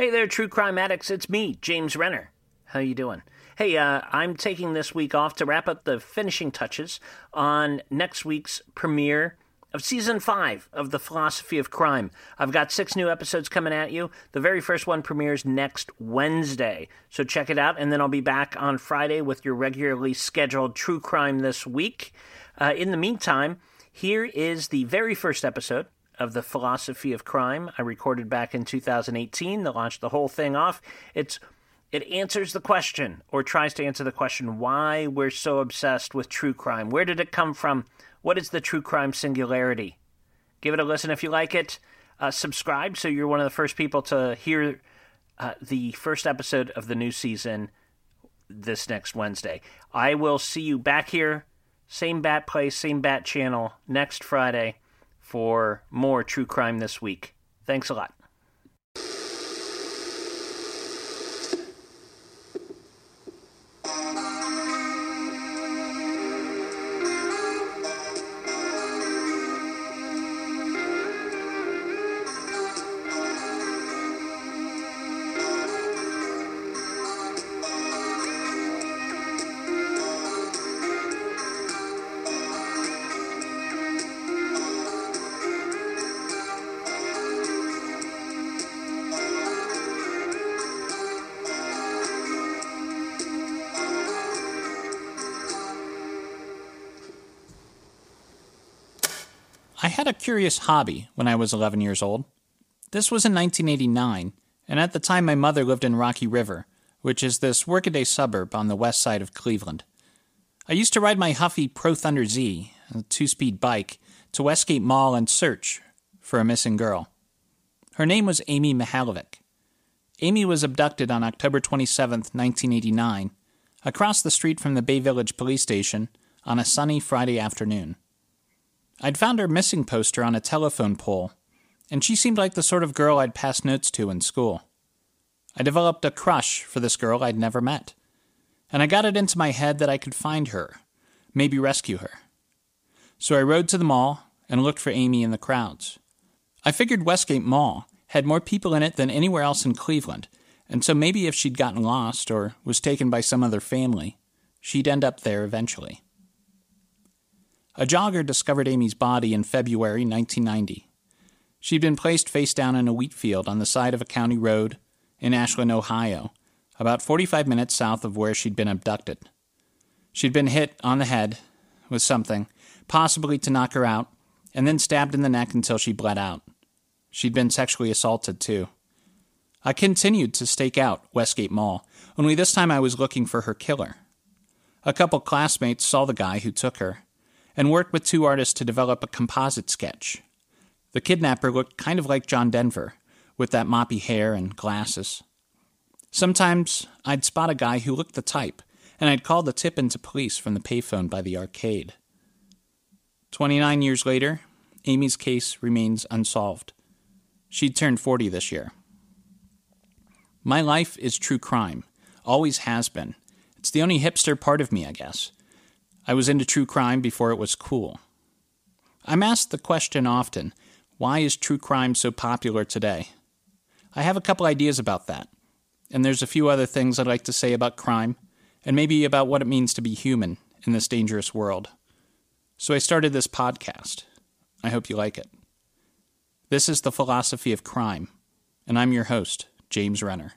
Hey there, true crime addicts. It's me, James Renner. How you doing? Hey, uh, I'm taking this week off to wrap up the finishing touches on next week's premiere of season five of The Philosophy of Crime. I've got six new episodes coming at you. The very first one premieres next Wednesday, so check it out. And then I'll be back on Friday with your regularly scheduled True Crime this week. Uh, in the meantime, here is the very first episode of the philosophy of crime I recorded back in 2018 that launched the whole thing off. It's it answers the question or tries to answer the question why we're so obsessed with true crime. Where did it come from? What is the true crime singularity? Give it a listen if you like it. Uh, subscribe so you're one of the first people to hear uh, the first episode of the new season this next Wednesday. I will see you back here, same bat place, same bat channel next Friday for more true crime this week. Thanks a lot. Had a curious hobby when I was 11 years old. This was in 1989, and at the time my mother lived in Rocky River, which is this workaday suburb on the west side of Cleveland. I used to ride my Huffy Pro Thunder Z, a two speed bike, to Westgate Mall and search for a missing girl. Her name was Amy Mihaljevic. Amy was abducted on October 27, 1989, across the street from the Bay Village police station on a sunny Friday afternoon. I'd found her missing poster on a telephone pole, and she seemed like the sort of girl I'd pass notes to in school. I developed a crush for this girl I'd never met, and I got it into my head that I could find her, maybe rescue her. So I rode to the mall and looked for Amy in the crowds. I figured Westgate Mall had more people in it than anywhere else in Cleveland, and so maybe if she'd gotten lost or was taken by some other family, she'd end up there eventually. A jogger discovered Amy's body in February 1990. She'd been placed face down in a wheat field on the side of a county road in Ashland, Ohio, about 45 minutes south of where she'd been abducted. She'd been hit on the head with something, possibly to knock her out, and then stabbed in the neck until she bled out. She'd been sexually assaulted, too. I continued to stake out Westgate Mall, only this time I was looking for her killer. A couple classmates saw the guy who took her and worked with two artists to develop a composite sketch. The kidnapper looked kind of like John Denver, with that moppy hair and glasses. Sometimes I'd spot a guy who looked the type, and I'd call the tip into police from the payphone by the arcade. Twenty nine years later, Amy's case remains unsolved. She'd turned 40 this year. My life is true crime, always has been. It's the only hipster part of me, I guess. I was into true crime before it was cool. I'm asked the question often why is true crime so popular today? I have a couple ideas about that, and there's a few other things I'd like to say about crime, and maybe about what it means to be human in this dangerous world. So I started this podcast. I hope you like it. This is the philosophy of crime, and I'm your host, James Renner.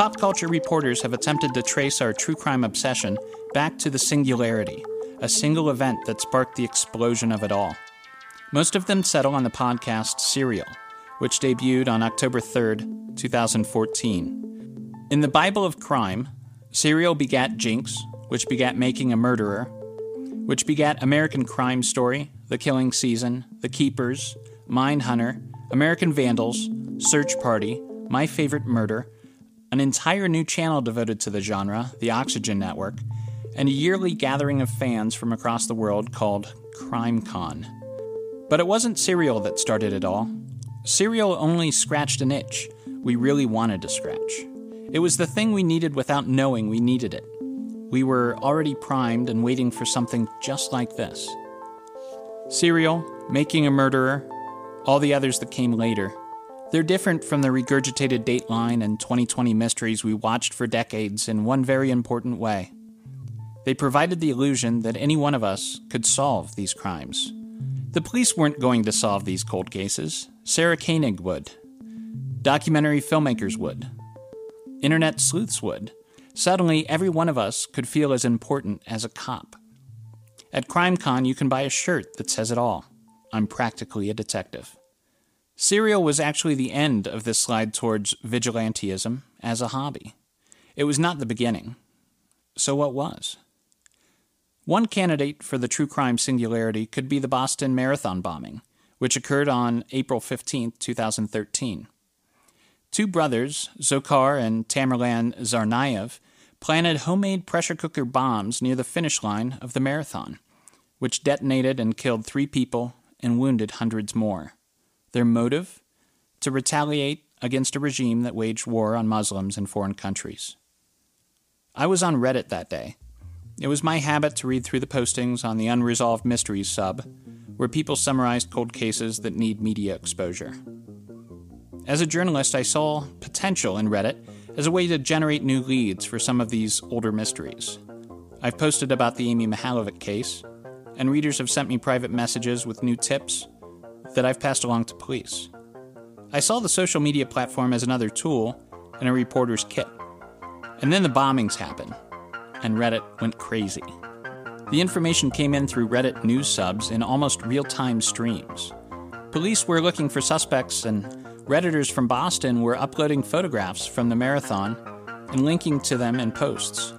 Pop culture reporters have attempted to trace our true crime obsession back to the singularity, a single event that sparked the explosion of it all. Most of them settle on the podcast Serial, which debuted on October 3rd, 2014. In the Bible of crime, Serial begat Jinx, which begat Making a Murderer, which begat American Crime Story, The Killing Season, The Keepers, Mindhunter, American Vandals, Search Party, My Favorite Murder, an entire new channel devoted to the genre, the Oxygen Network, and a yearly gathering of fans from across the world called CrimeCon. But it wasn't Serial that started it all. Serial only scratched an itch we really wanted to scratch. It was the thing we needed without knowing we needed it. We were already primed and waiting for something just like this. Serial, Making a Murderer, all the others that came later. They're different from the regurgitated Dateline and 2020 mysteries we watched for decades in one very important way. They provided the illusion that any one of us could solve these crimes. The police weren't going to solve these cold cases. Sarah Koenig would. Documentary filmmakers would. Internet sleuths would. Suddenly, every one of us could feel as important as a cop. At CrimeCon, you can buy a shirt that says it all I'm practically a detective. Serial was actually the end of this slide towards vigilantism as a hobby. It was not the beginning. So, what was? One candidate for the true crime singularity could be the Boston Marathon bombing, which occurred on April 15, 2013. Two brothers, Dzhokhar and Tamerlan Tsarnaev, planted homemade pressure cooker bombs near the finish line of the marathon, which detonated and killed three people and wounded hundreds more. Their motive? To retaliate against a regime that waged war on Muslims in foreign countries. I was on Reddit that day it was my habit to read through the postings on the Unresolved Mysteries sub, where people summarized cold cases that need media exposure. As a journalist, I saw potential in Reddit as a way to generate new leads for some of these older mysteries. I've posted about the Amy Mihaljevic case, and readers have sent me private messages with new tips that I've passed along to police. I saw the social media platform as another tool in a reporter's kit. And then the bombings happened, and Reddit went crazy. The information came in through Reddit news subs in almost real time streams. Police were looking for suspects, and Redditors from Boston were uploading photographs from the marathon and linking to them in posts.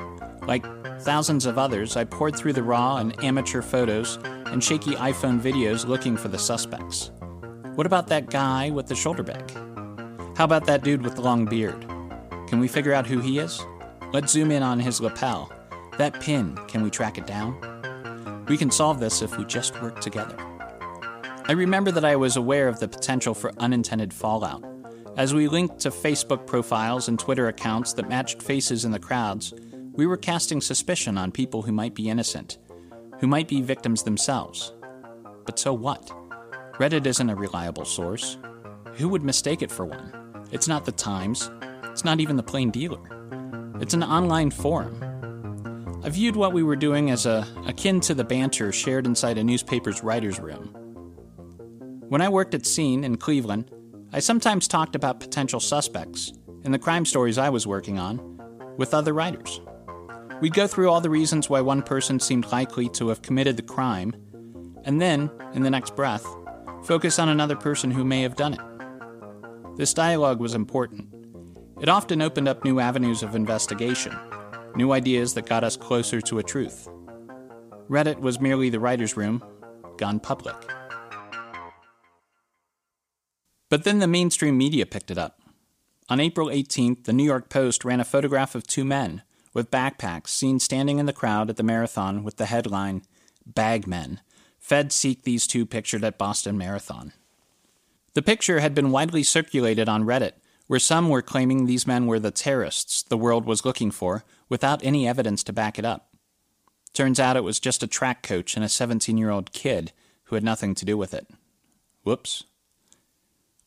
Like thousands of others, I poured through the raw and amateur photos and shaky iPhone videos looking for the suspects. What about that guy with the shoulder bag? How about that dude with the long beard? Can we figure out who he is? Let's zoom in on his lapel. That pin, can we track it down? We can solve this if we just work together. I remember that I was aware of the potential for unintended fallout. As we linked to Facebook profiles and Twitter accounts that matched faces in the crowds, we were casting suspicion on people who might be innocent, who might be victims themselves. But so what? Reddit isn't a reliable source. Who would mistake it for one? It's not the Times. It's not even the Plain Dealer. It's an online forum. I viewed what we were doing as a, akin to the banter shared inside a newspaper's writer's room. When I worked at Scene in Cleveland, I sometimes talked about potential suspects in the crime stories I was working on with other writers. We'd go through all the reasons why one person seemed likely to have committed the crime, and then, in the next breath, focus on another person who may have done it. This dialogue was important it often opened up new avenues of investigation, new ideas that got us closer to a truth. Reddit was merely the writer's room, gone public. But then the mainstream media picked it up. On April 18th, the New York Post ran a photograph of two men with backpacks seen standing in the crowd at the marathon with the headline, Bagmen. Feds seek these two pictured at Boston Marathon. The picture had been widely circulated on Reddit, where some were claiming these men were the terrorists the world was looking for without any evidence to back it up. Turns out it was just a track coach and a 17 year old kid who had nothing to do with it. Whoops.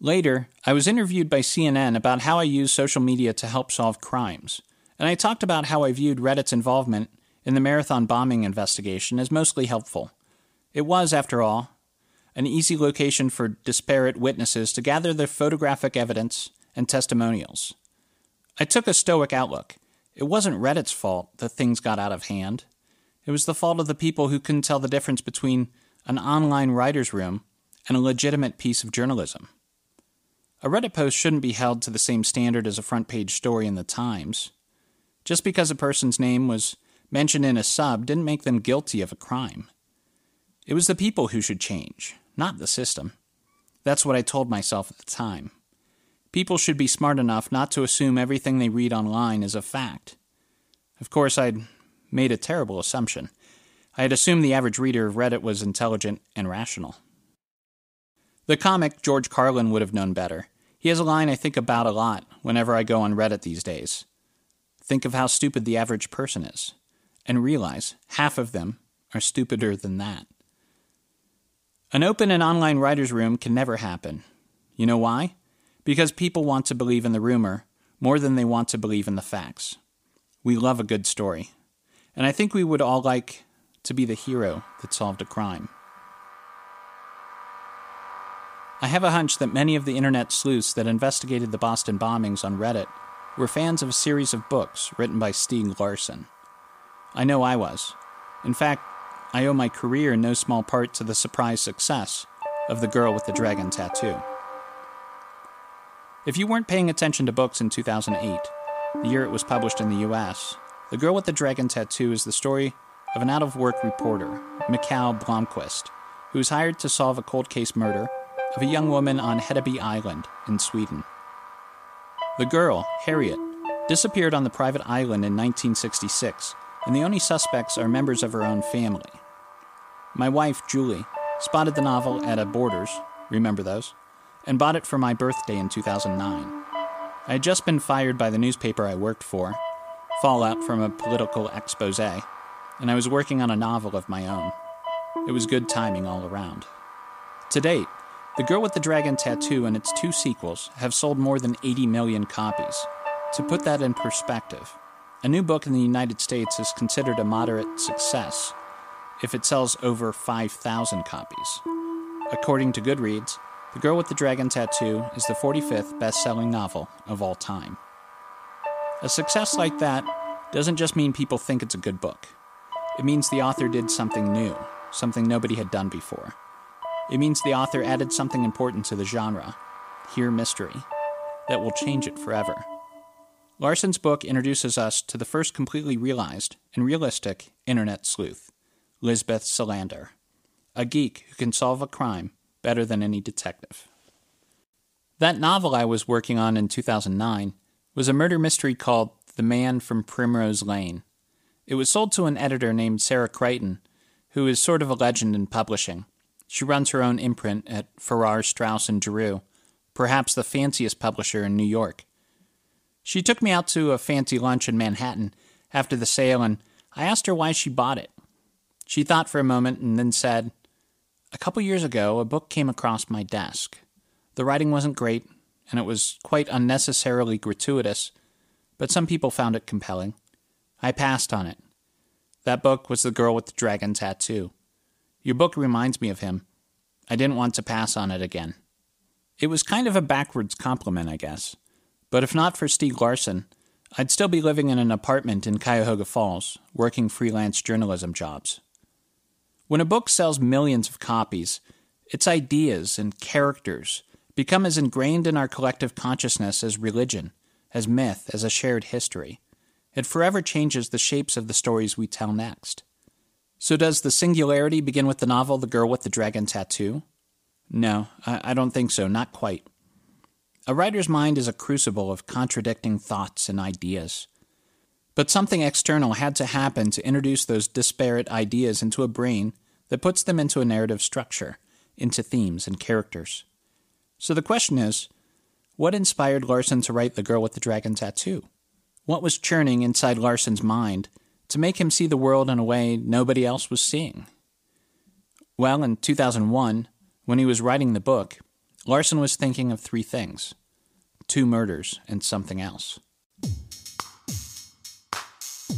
Later, I was interviewed by CNN about how I use social media to help solve crimes, and I talked about how I viewed Reddit's involvement in the marathon bombing investigation as mostly helpful. It was, after all, an easy location for disparate witnesses to gather their photographic evidence and testimonials. I took a stoic outlook. It wasn't Reddit's fault that things got out of hand. It was the fault of the people who couldn't tell the difference between an online writer's room and a legitimate piece of journalism. A Reddit post shouldn't be held to the same standard as a front page story in the Times. Just because a person's name was mentioned in a sub didn't make them guilty of a crime. It was the people who should change, not the system. That's what I told myself at the time. People should be smart enough not to assume everything they read online is a fact. Of course, I'd made a terrible assumption. I had assumed the average reader of Reddit was intelligent and rational. The comic George Carlin would have known better. He has a line I think about a lot whenever I go on Reddit these days. Think of how stupid the average person is, and realize half of them are stupider than that. An open and online writer's room can never happen. You know why? Because people want to believe in the rumor more than they want to believe in the facts. We love a good story, and I think we would all like to be the hero that solved a crime. I have a hunch that many of the internet sleuths that investigated the Boston bombings on Reddit were fans of a series of books written by Stieg Larsson. I know I was. In fact, I owe my career in no small part to the surprise success of The Girl with the Dragon Tattoo. If you weren't paying attention to books in 2008, the year it was published in the US, The Girl with the Dragon Tattoo is the story of an out of work reporter, Mikael Blomkvist, who is hired to solve a cold case murder of a young woman on Hedeby Island in Sweden. The girl, Harriet, disappeared on the private island in 1966, and the only suspects are members of her own family. My wife, Julie, spotted the novel at a Borders, remember those, and bought it for my birthday in 2009. I had just been fired by the newspaper I worked for, fallout from a political expose, and I was working on a novel of my own. It was good timing all around. To date, the Girl with the Dragon Tattoo and its two sequels have sold more than 80 million copies. To put that in perspective, a new book in the United States is considered a moderate success if it sells over 5,000 copies. According to Goodreads, The Girl with the Dragon Tattoo is the 45th best selling novel of all time. A success like that doesn't just mean people think it's a good book, it means the author did something new, something nobody had done before. It means the author added something important to the genre, here mystery, that will change it forever. Larsson's book introduces us to the first completely realized and realistic internet sleuth, Lisbeth Salander, a geek who can solve a crime better than any detective. That novel I was working on in 2009 was a murder mystery called The Man from Primrose Lane. It was sold to an editor named Sarah Crichton, who is sort of a legend in publishing. She runs her own imprint at Farrar, Straus and Giroux, perhaps the fanciest publisher in New York. She took me out to a fancy lunch in Manhattan after the sale, and I asked her why she bought it. She thought for a moment and then said, A couple years ago, a book came across my desk. The writing wasn't great, and it was quite unnecessarily gratuitous, but some people found it compelling. I passed on it. That book was The Girl with the Dragon Tattoo. Your book reminds me of him. I didn't want to pass on it again. It was kind of a backwards compliment, I guess. But if not for Stieg Larsson, I'd still be living in an apartment in Cuyahoga Falls, working freelance journalism jobs. When a book sells millions of copies, its ideas and characters become as ingrained in our collective consciousness as religion, as myth, as a shared history. It forever changes the shapes of the stories we tell next. So, does the singularity begin with the novel The Girl with the Dragon Tattoo? No, I, I don't think so, not quite. A writer's mind is a crucible of contradicting thoughts and ideas. But something external had to happen to introduce those disparate ideas into a brain that puts them into a narrative structure, into themes and characters. So the question is what inspired Larsson to write The Girl with the Dragon Tattoo? What was churning inside Larsson's mind to make him see the world in a way nobody else was seeing? Well, in 2001, when he was writing the book, Larsson was thinking of three things two murders and something else.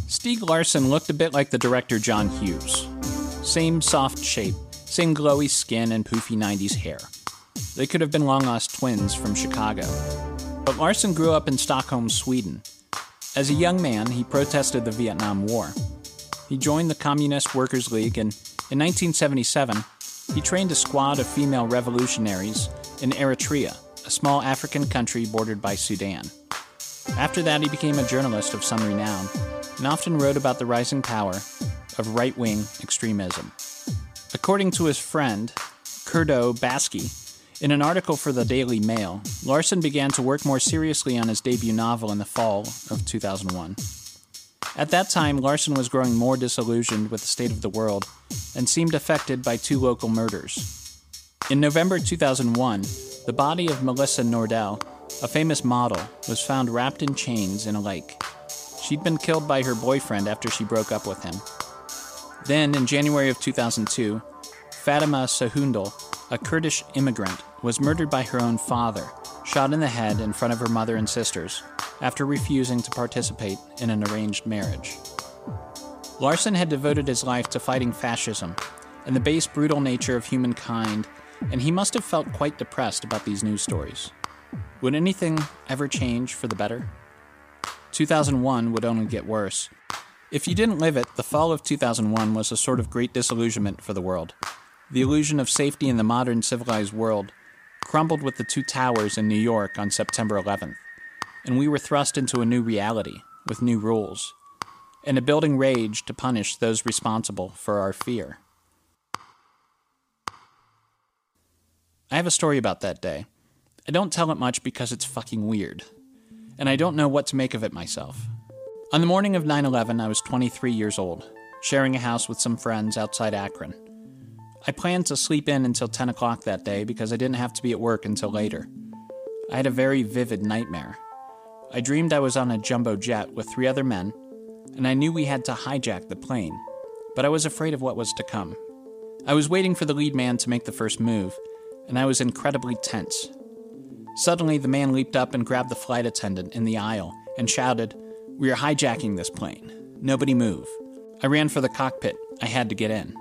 Stieg Larsson looked a bit like the director John Hughes. Same soft shape, same glowy skin, and poofy 90s hair. They could have been long lost twins from Chicago. But Larsson grew up in Stockholm, Sweden. As a young man, he protested the Vietnam War. He joined the Communist Workers' League, and in 1977, he trained a squad of female revolutionaries in Eritrea, a small African country bordered by Sudan. After that, he became a journalist of some renown and often wrote about the rising power of right wing extremism. According to his friend, Kurdo Baksi, in an article for the Daily Mail, Larsson began to work more seriously on his debut novel in the fall of 2001. At that time, Larsson was growing more disillusioned with the state of the world and seemed affected by two local murders. In November 2001, the body of Melissa Nordell, a famous model, was found wrapped in chains in a lake. She'd been killed by her boyfriend after she broke up with him. Then, in January of 2002, Fatima Sahindal, a Kurdish immigrant, was murdered by her own father, shot in the head in front of her mother and sisters, after refusing to participate in an arranged marriage. Larsson had devoted his life to fighting fascism and the base, brutal nature of humankind, and he must have felt quite depressed about these news stories. Would anything ever change for the better? 2001 would only get worse. If you didn't live it, the fall of 2001 was a sort of great disillusionment for the world. The illusion of safety in the modern civilized world crumbled with the two towers in New York on September 11th, and we were thrust into a new reality with new rules, and a building rage to punish those responsible for our fear. I have a story about that day. I don't tell it much because it's fucking weird, and I don't know what to make of it myself. On the morning of 9 11, I was 23 years old, sharing a house with some friends outside Akron. I planned to sleep in until 10 o'clock that day because I didn't have to be at work until later. I had a very vivid nightmare. I dreamed I was on a jumbo jet with three other men, and I knew we had to hijack the plane, but I was afraid of what was to come. I was waiting for the lead man to make the first move, and I was incredibly tense. Suddenly, the man leaped up and grabbed the flight attendant in the aisle and shouted, We are hijacking this plane. Nobody move. I ran for the cockpit. I had to get in.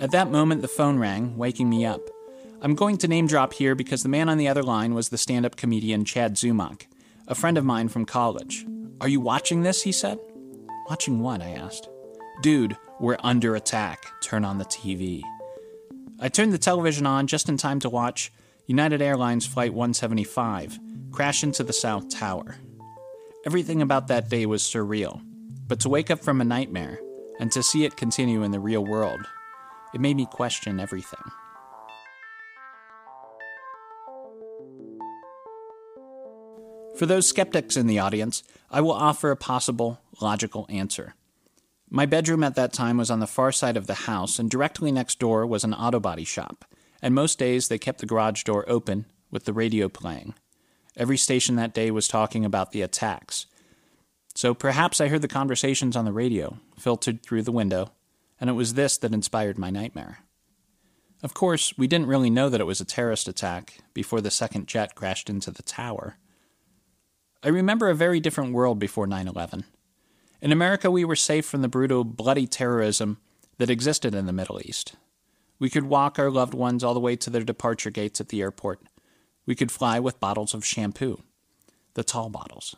At that moment, the phone rang, waking me up. I'm going to name drop here because the man on the other line was the stand up comedian Chad Zumock, a friend of mine from college. Are you watching this? he said. Watching what? I asked. Dude, we're under attack. Turn on the TV. I turned the television on just in time to watch United Airlines Flight 175 crash into the South Tower. Everything about that day was surreal, but to wake up from a nightmare and to see it continue in the real world it made me question everything. For those skeptics in the audience, I will offer a possible logical answer. My bedroom at that time was on the far side of the house, and directly next door was an auto body shop. And most days they kept the garage door open with the radio playing. Every station that day was talking about the attacks. So perhaps I heard the conversations on the radio, filtered through the window, and it was this that inspired my nightmare. Of course, we didn't really know that it was a terrorist attack before the second jet crashed into the tower. I remember a very different world before 9 11. In America, we were safe from the brutal, bloody terrorism that existed in the Middle East. We could walk our loved ones all the way to their departure gates at the airport. We could fly with bottles of shampoo, the tall bottles.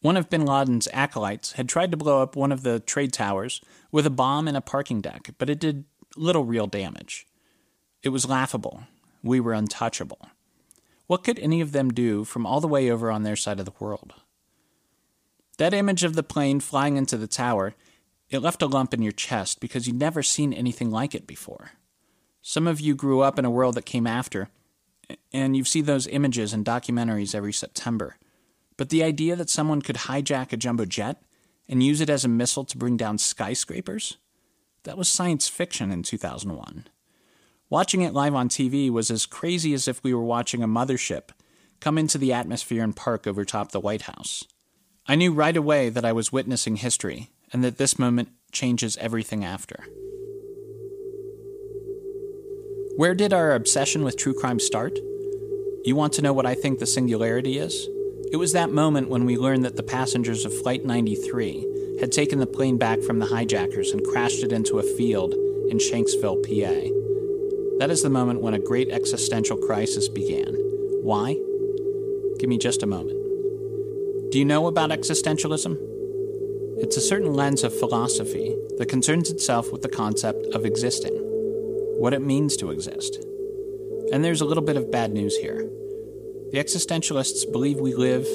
One of bin Laden's acolytes had tried to blow up one of the trade towers with a bomb in a parking deck, but it did little real damage. It was laughable. We were untouchable. What could any of them do from all the way over on their side of the world? That image of the plane flying into the tower, it left a lump in your chest because you'd never seen anything like it before. Some of you grew up in a world that came after, and you've seen those images in documentaries every September. But the idea that someone could hijack a jumbo jet and use it as a missile to bring down skyscrapers? That was science fiction in 2001. Watching it live on TV was as crazy as if we were watching a mothership come into the atmosphere and park over top the White House. I knew right away that I was witnessing history and that this moment changes everything after. Where did our obsession with true crime start? You want to know what I think the singularity is? It was that moment when we learned that the passengers of Flight 93 had taken the plane back from the hijackers and crashed it into a field in Shanksville, PA. That is the moment when a great existential crisis began. Why? Give me just a moment. Do you know about existentialism? It's a certain lens of philosophy that concerns itself with the concept of existing, what it means to exist. And there's a little bit of bad news here. The existentialists believe we live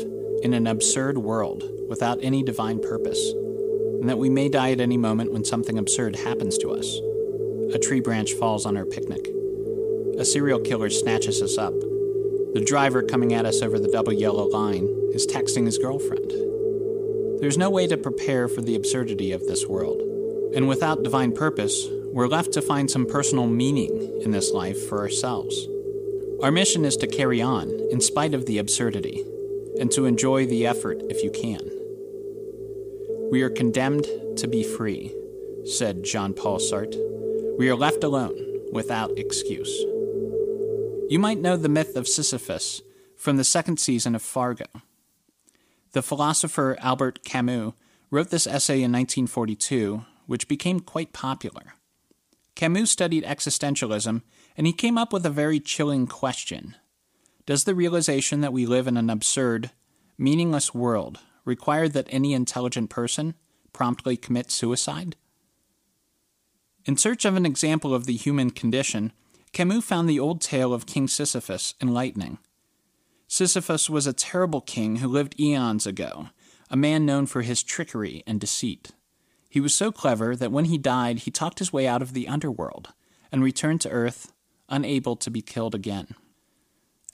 in an absurd world without any divine purpose, and that we may die at any moment when something absurd happens to us. A tree branch falls on our picnic. A serial killer snatches us up. The driver coming at us over the double yellow line is texting his girlfriend. There's no way to prepare for the absurdity of this world, and without divine purpose, we're left to find some personal meaning in this life for ourselves. Our mission is to carry on in spite of the absurdity, and to enjoy the effort if you can. We are condemned to be free, said Jean Paul Sartre. We are left alone without excuse. You might know the myth of Sisyphus from the second season of Fargo. The philosopher Albert Camus wrote this essay in 1942, which became quite popular. Camus studied existentialism, and he came up with a very chilling question Does the realization that we live in an absurd, meaningless world require that any intelligent person promptly commit suicide? In search of an example of the human condition, Camus found the old tale of King Sisyphus enlightening. Sisyphus was a terrible king who lived eons ago, a man known for his trickery and deceit. He was so clever that when he died, he talked his way out of the underworld and returned to earth, unable to be killed again.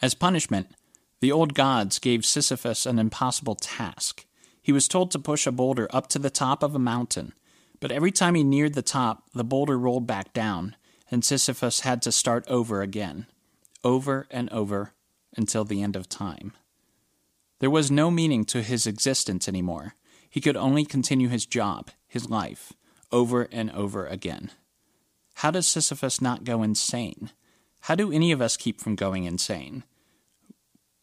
As punishment, the old gods gave Sisyphus an impossible task. He was told to push a boulder up to the top of a mountain, but every time he neared the top, the boulder rolled back down, and Sisyphus had to start over again, over and over, until the end of time. There was no meaning to his existence anymore. He could only continue his job, his life, over and over again. How does Sisyphus not go insane? How do any of us keep from going insane?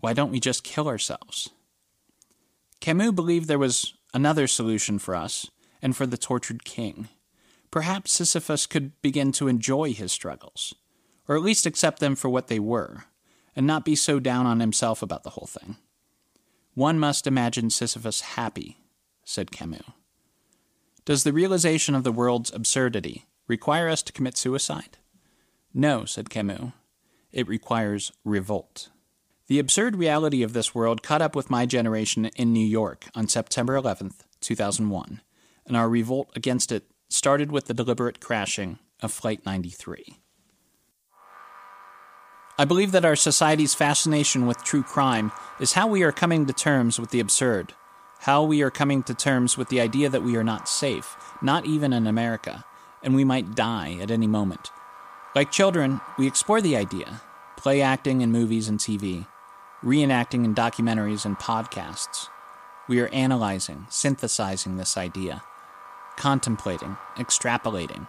Why don't we just kill ourselves? Camus believed there was another solution for us and for the tortured king. Perhaps Sisyphus could begin to enjoy his struggles, or at least accept them for what they were, and not be so down on himself about the whole thing. One must imagine Sisyphus happy, said Camus. Does the realization of the world's absurdity require us to commit suicide? No, said Camus. It requires revolt. The absurd reality of this world caught up with my generation in New York on September 11th, 2001, and our revolt against it started with the deliberate crashing of Flight 93. I believe that our society's fascination with true crime is how we are coming to terms with the absurd, how we are coming to terms with the idea that we are not safe, not even in America, and we might die at any moment. Like children, we explore the idea, play acting in movies and TV, reenacting in documentaries and podcasts. We are analyzing, synthesizing this idea, contemplating, extrapolating.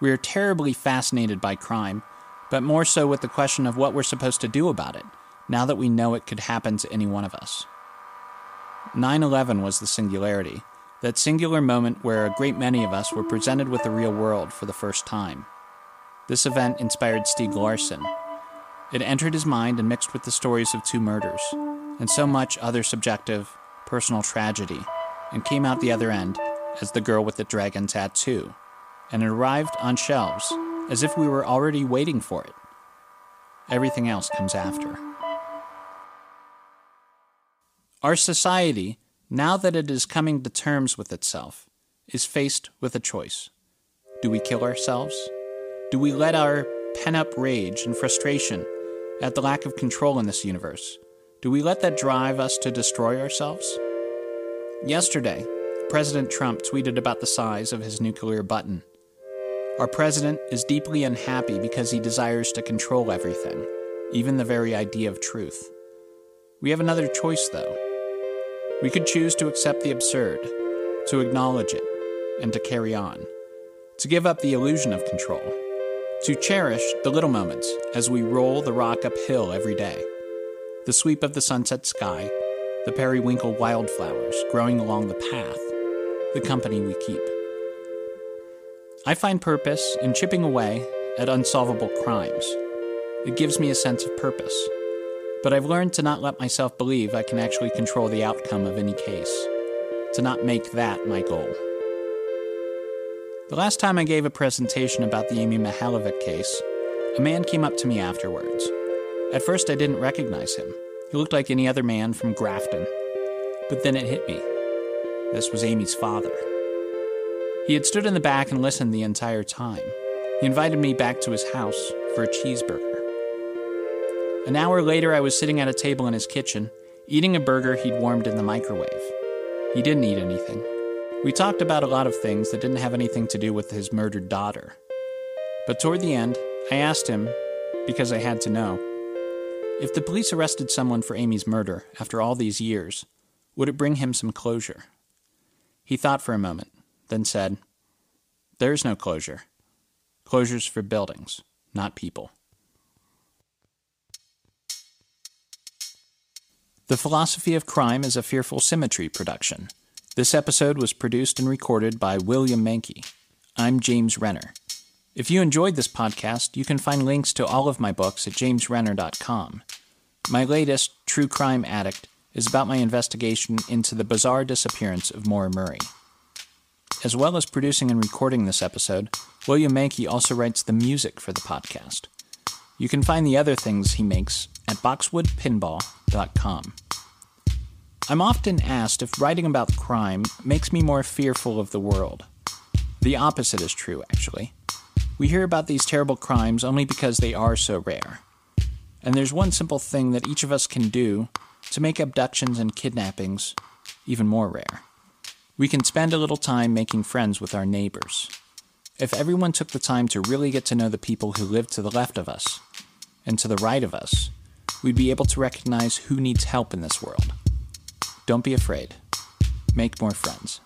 We are terribly fascinated by crime but more so with the question of what we're supposed to do about it, now that we know it could happen to any one of us. 9 11 was the singularity, that singular moment where a great many of us were presented with the real world for the first time. This event inspired Stieg Larsson. It entered his mind and mixed with the stories of two murders, and so much other subjective, personal tragedy, and came out the other end as The Girl with the Dragon Tattoo, and it arrived on shelves as if we were already waiting for it. Everything else comes after. Our society, now that it is coming to terms with itself, is faced with a choice. Do we kill ourselves? Do we let our pent up rage and frustration at the lack of control in this universe, do we let that drive us to destroy ourselves? Yesterday, President Trump tweeted about the size of his nuclear button our president is deeply unhappy because he desires to control everything, even the very idea of truth. We have another choice, though. We could choose to accept the absurd, to acknowledge it, and to carry on, to give up the illusion of control, to cherish the little moments as we roll the rock uphill every day, the sweep of the sunset sky, the periwinkle wildflowers growing along the path, the company we keep. I find purpose in chipping away at unsolvable crimes. It gives me a sense of purpose. But I've learned to not let myself believe I can actually control the outcome of any case, to not make that my goal. The last time I gave a presentation about the Amy Mihaljevic case, a man came up to me afterwards. At first, I didn't recognize him. He looked like any other man from Grafton. But then it hit me. This was Amy's father. He had stood in the back and listened the entire time. He invited me back to his house for a cheeseburger. An hour later, I was sitting at a table in his kitchen, eating a burger he'd warmed in the microwave. He didn't eat anything. We talked about a lot of things that didn't have anything to do with his murdered daughter. But toward the end, I asked him, because I had to know, if the police arrested someone for Amy's murder after all these years, would it bring him some closure? He thought for a moment, then said, There's no closure. Closure's for buildings, not people. The Philosophy of Crime is a Fearful Symmetry production. This episode was produced and recorded by William Mankey. I'm James Renner. If you enjoyed this podcast, you can find links to all of my books at jamesrenner.com. My latest, True Crime Addict, is about my investigation into the bizarre disappearance of Maura Murray. As well as producing and recording this episode, William Mankey also writes the music for the podcast. You can find the other things he makes at boxwoodpinball.com. I'm often asked if writing about crime makes me more fearful of the world. The opposite is true, actually. We hear about these terrible crimes only because they are so rare. And there's one simple thing that each of us can do to make abductions and kidnappings even more rare. We can spend a little time making friends with our neighbors. If everyone took the time to really get to know the people who live to the left of us and to the right of us, we'd be able to recognize who needs help in this world. Don't be afraid. Make more friends.